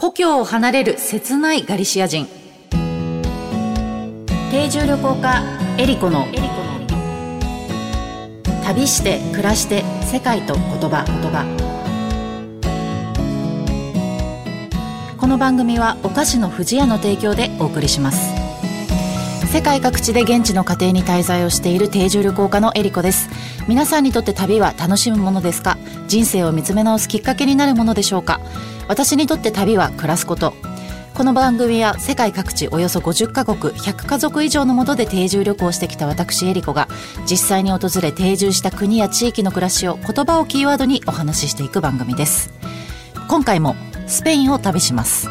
故郷を離れる切ないガリシア人。定住旅行家エリコの。旅して暮らして世界と言葉。言葉この番組はお菓子の不二家の提供でお送りします。世界各地で現地の家庭に滞在をしている定住旅行家のエリコです。皆さんにとって旅は楽しむものですか？人生を見つめ直すきっかけになるものでしょうか？私にとって旅は暮らすこと。この番組は世界各地およそ50カ国100家族以上のもとで定住旅行してきた私エリコが実際に訪れ定住した国や地域の暮らしを言葉をキーワードにお話ししていく番組です。今回もスペインを旅します。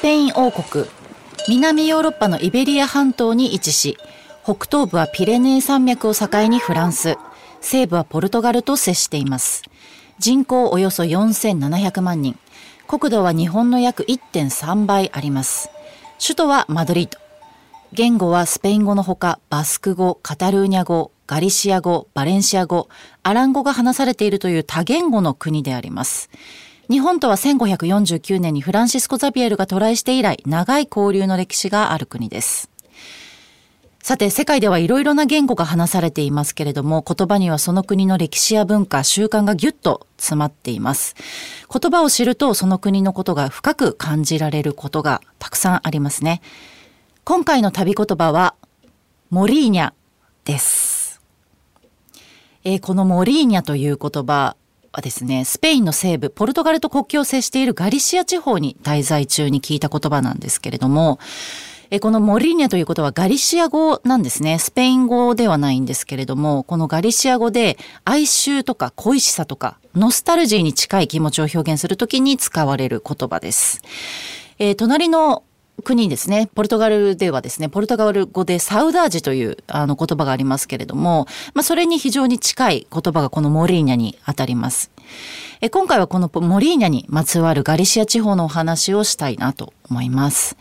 スペイン王国南ヨーロッパのイベリア半島に位置し北東部はピレネー山脈を境にフランス西部はポルトガルと接しています。人口およそ4700万人。国土は日本の約1.3倍あります。首都はマドリード。言語はスペイン語のほかバスク語カタルーニャ語ガリシア語バレンシア語アラン語が話されているという多言語の国であります。日本とは1549年にフランシスコ・ザビエルが渡来して以来、長い交流の歴史がある国です。さて、世界ではいろいろな言語が話されていますけれども、言葉にはその国の歴史や文化、習慣がぎゅっと詰まっています。言葉を知ると、その国のことが深く感じられることがたくさんありますね。今回の旅言葉は、モリーニャです。えー、このモリーニャという言葉、はですね、スペインの西部、ポルトガルと国境を接しているガリシア地方に滞在中に聞いた言葉なんですけれども、えこのモリーニャということはガリシア語なんですね。スペイン語ではないんですけれども、このガリシア語で哀愁とか恋しさとか、ノスタルジーに近い気持ちを表現するときに使われる言葉です。えー、隣の国ですね、ポルトガルではですね、ポルトガル語でサウダージというあの言葉がありますけれども、まあ、それに非常に近い言葉がこのモリーニャにあたります。え今回はこのモリーニャにまつわるガリシア地方のお話をしたいなと思います。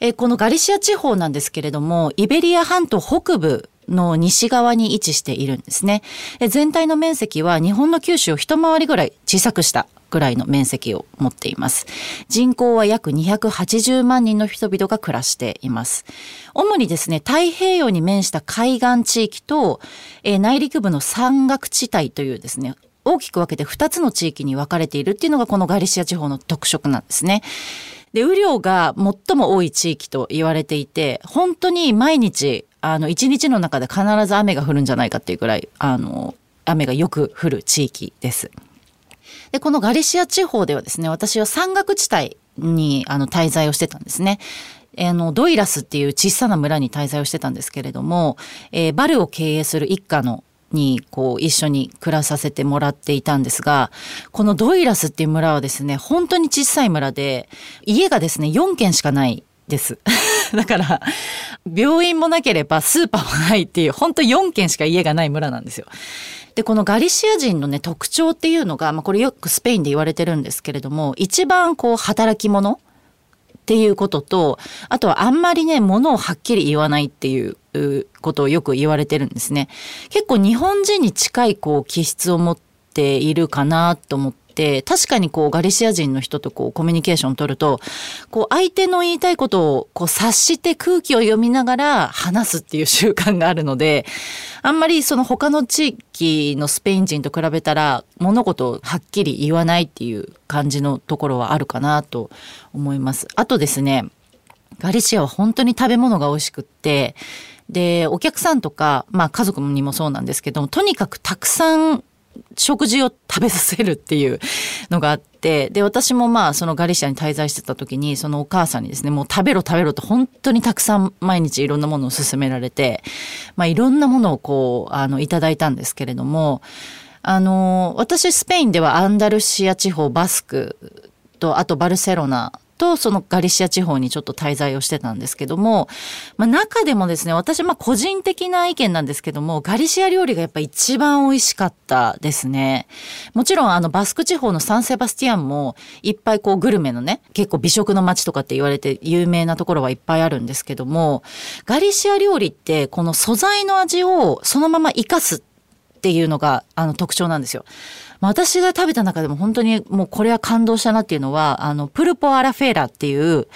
えこのガリシア地方なんですけれども、イベリア半島北部の西側に位置しているんですね。全体の面積は日本の九州を一回りぐらい小さくしたぐらいの面積を持っています。人口は約280万人の人々が暮らしています。主にですね、太平洋に面した海岸地域と、え、内陸部の山岳地帯というですね、大きく分けて2つの地域に分かれているっていうのがこのガリシア地方の特色なんですね。で、雨量が最も多い地域と言われていて、本当に毎日あの、一日の中で必ず雨が降るんじゃないかっていうくらい、あの、雨がよく降る地域です。で、このガリシア地方ではですね、私は山岳地帯にあの滞在をしてたんですね。あの、ドイラスっていう小さな村に滞在をしてたんですけれども、えー、バルを経営する一家のにこう一緒に暮らさせてもらっていたんですが、このドイラスっていう村はですね、本当に小さい村で、家がですね、4軒しかないです。だから、病院もなければスーパーもないっていう、本当4軒しか家がない村なんですよ。で、このガリシア人のね、特徴っていうのが、まあこれよくスペインで言われてるんですけれども、一番こう働き者っていうことと、あとはあんまりね、ものをはっきり言わないっていうことをよく言われてるんですね。結構日本人に近いこう気質を持っているかなと思って、確かにこうガリシア人の人とこうコミュニケーション取ると、こう相手の言いたいことをこう察して空気を読みながら話すっていう習慣があるので、あんまりその他の地域のスペイン人と比べたら物事をはっきり言わないっていう感じのところはあるかなと思います。あとですね、ガリシアは本当に食べ物が美味しくって、で、お客さんとか、まあ家族にもそうなんですけども、とにかくたくさん食事を食べさせるっていうのがあって、で、私もまあ、そのガリシアに滞在してた時に、そのお母さんにですね、もう食べろ食べろと本当にたくさん毎日いろんなものを勧められて、まあ、いろんなものをこう、あの、いただいたんですけれども、あの、私、スペインではアンダルシア地方、バスクと、あとバルセロナとそのガリシア地方にちょっと滞在をしてたんですけども、まあ、中でもですね私まあ個人的な意見なんですけどもガリシア料理がやっぱ一番美味しかったですねもちろんあのバスク地方のサンセバスティアンもいっぱいこうグルメのね結構美食の街とかって言われて有名なところはいっぱいあるんですけどもガリシア料理ってこの素材の味をそのまま生かすっていうのがあの特徴なんですよ。私が食べた中でも本当にもうこれは感動したなっていうのは、あの、プルポアラフェーラっていう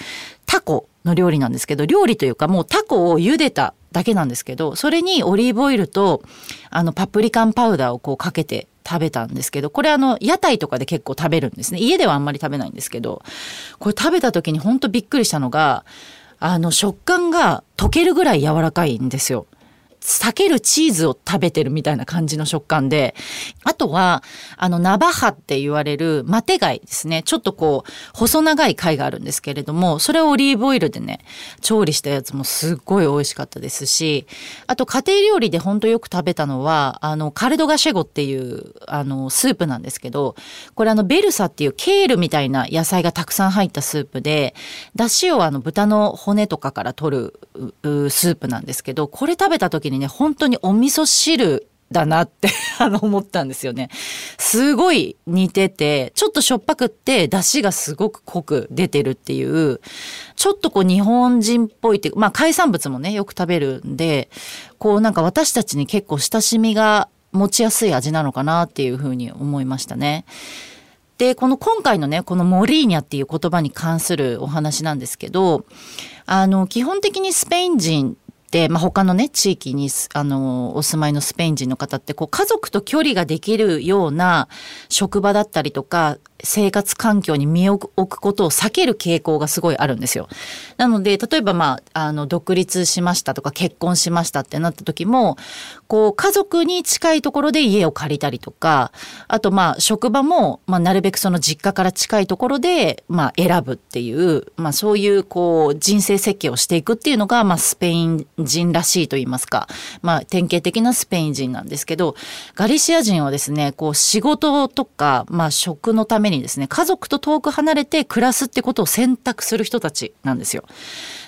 タコの料理なんですけど、料理というかもうタコを茹でただけなんですけど、それにオリーブオイルと、あの、パプリカンパウダーをこうかけて食べたんですけど、これあの、屋台とかで結構食べるんですね。家ではあんまり食べないんですけど、これ食べた時に本当びっくりしたのが、あの、食感が溶けるぐらい柔らかいんですよ。避けるチーズを食べてるみたいな感じの食感で、あとは、あの、ナバハって言われるマテ貝ですね。ちょっとこう、細長い貝があるんですけれども、それをオリーブオイルでね、調理したやつもすっごい美味しかったですし、あと家庭料理でほんとよく食べたのは、あの、カルドガシェゴっていう、あの、スープなんですけど、これあの、ベルサっていうケールみたいな野菜がたくさん入ったスープで、だしをあの、豚の骨とかから取るスープなんですけど、これ食べた時ににね、本当にお味噌汁だなって あの思ったんですよね。すごい似てて、ちょっとしょっぱくって、出汁がすごく濃く出てるっていう、ちょっとこう日本人っぽいっていう、まあ海産物もね、よく食べるんで、こうなんか私たちに結構親しみが持ちやすい味なのかなっていうふうに思いましたね。で、この今回のね、このモリーニャっていう言葉に関するお話なんですけど、あの、基本的にスペイン人、まあ、他のね地域にあのお住まいのスペイン人の方ってこう家族と距離ができるような職場だったりとか生活環境に身を置くことを避ける傾向がすごいあるんですよ。なので例えばまああの独立しましたとか結婚しましたってなった時もこう家族に近いところで家を借りたりとかあとまあ職場も、まあ、なるべくその実家から近いところで、まあ、選ぶっていう、まあ、そういうこう人生設計をしていくっていうのが、まあ、スペイン人らしいと言いますか、まあ、典型的なスペイン人なんですけどガリシア人はですねこう仕事とか、まあ、食のためにですね家族と遠く離れて暮らすってことを選択する人たちなんですよ。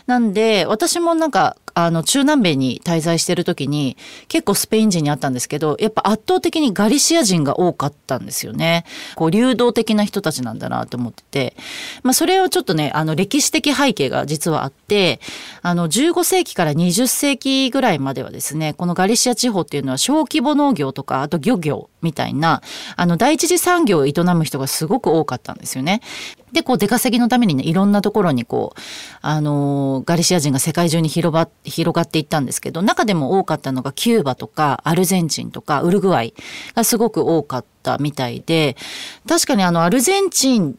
なんで私もなんかあの中南米に滞在してる時に結構スペイン人に会ったんですけどやっぱ圧倒的にガリシア人が多かったんですよね。こう流動的な人たちなんだなと思ってて、まあ、それをちょっとねあの歴史的背景が実はあってあの15世紀から20世紀ぐらいまではですねこのガリシア地方っていうのは小規模農業とかあと漁業みたいなあの第一次産業を営む人がすごく多かったんですよね。でこう出稼ぎのためにねいろんなところにこうあのガリシア人が世界中に広ば広がっていったんですけど中でも多かったのがキューバとかアルゼンチンとかウルグアイがすごく多かったみたいで確かにあのアルゼンチン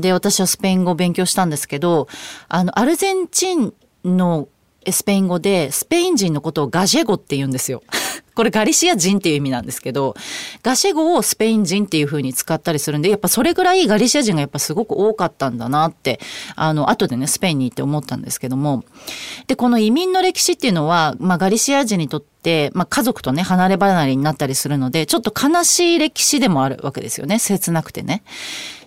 で私はスペイン語を勉強したんですけどあのアルゼンチンのスペイン語でスペイン人のことをガジェゴって言うんですよ。これガリシア人っていう意味なんですけどガシェ語をスペイン人っていう風に使ったりするんでやっぱそれぐらいガリシア人がやっぱすごく多かったんだなってあの後でねスペインに行って思ったんですけどもでこの移民の歴史っていうのは、まあ、ガリシア人にとって、まあ、家族とね離れ離れになったりするのでちょっと悲しい歴史でもあるわけですよね切なくてね。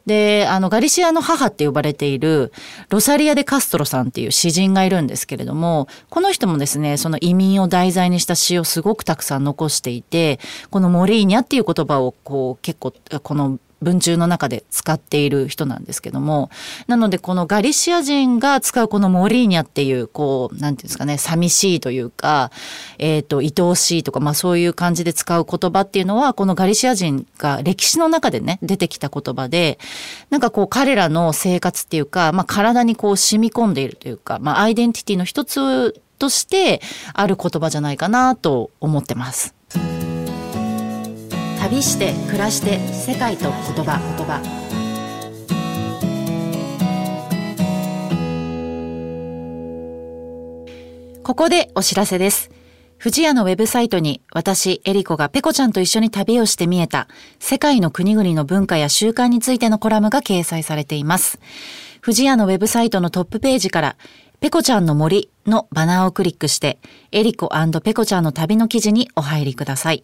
で、あの、ガリシアの母って呼ばれているロサリア・デ・カストロさんっていう詩人がいるんですけれども、この人もですね、その移民を題材にした詩をすごくたくさん残していて、このモリーニャっていう言葉をこう結構、この文中の中で使っている人なんですけどもなのでこのガリシア人が使うこのモリーニャっていうこう何て言うんですかね寂しいというか、えーと、愛おしいとか、まあ、そういう感じで使う言葉っていうのはこのガリシア人が歴史の中でね出てきた言葉でなんかこう彼らの生活っていうか、まあ、体にこう染み込んでいるというか、まあ、アイデンティティの一つとしてある言葉じゃないかなと思ってます。旅して暮らして世界と言葉言葉ここでお知らせです。富士屋のウェブサイトに私、エリコがペコちゃんと一緒に旅をして見えた世界の国々の文化や習慣についてのコラムが掲載されています。富士屋のウェブサイトのトップページからペコちゃんの森のバナーをクリックしてエリコペコちゃんの旅の記事にお入りください。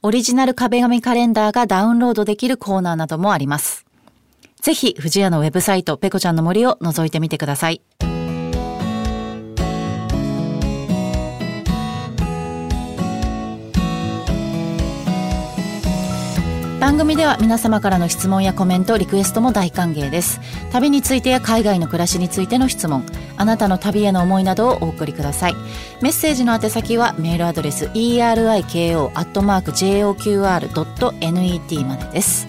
オリジナル壁紙カレンダーがダウンロードできるコーナーなどもあります。ぜひ、藤屋のウェブサイト、ペコちゃんの森を覗いてみてください。番組では皆様からの質問やコメント、リクエストも大歓迎です。旅についてや海外の暮らしについての質問、あなたの旅への思いなどをお送りください。メッセージの宛先はメールアドレス eriko.joqr.net までです。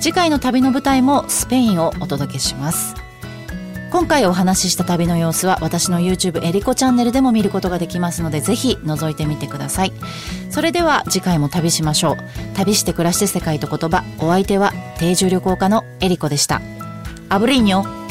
次回の旅の舞台もスペインをお届けします。今回お話しした旅の様子は私の YouTube エリコチャンネルでも見ることができますのでぜひ覗いてみてくださいそれでは次回も旅しましょう旅して暮らして世界と言葉お相手は定住旅行家のエリコでしたアブリーニョ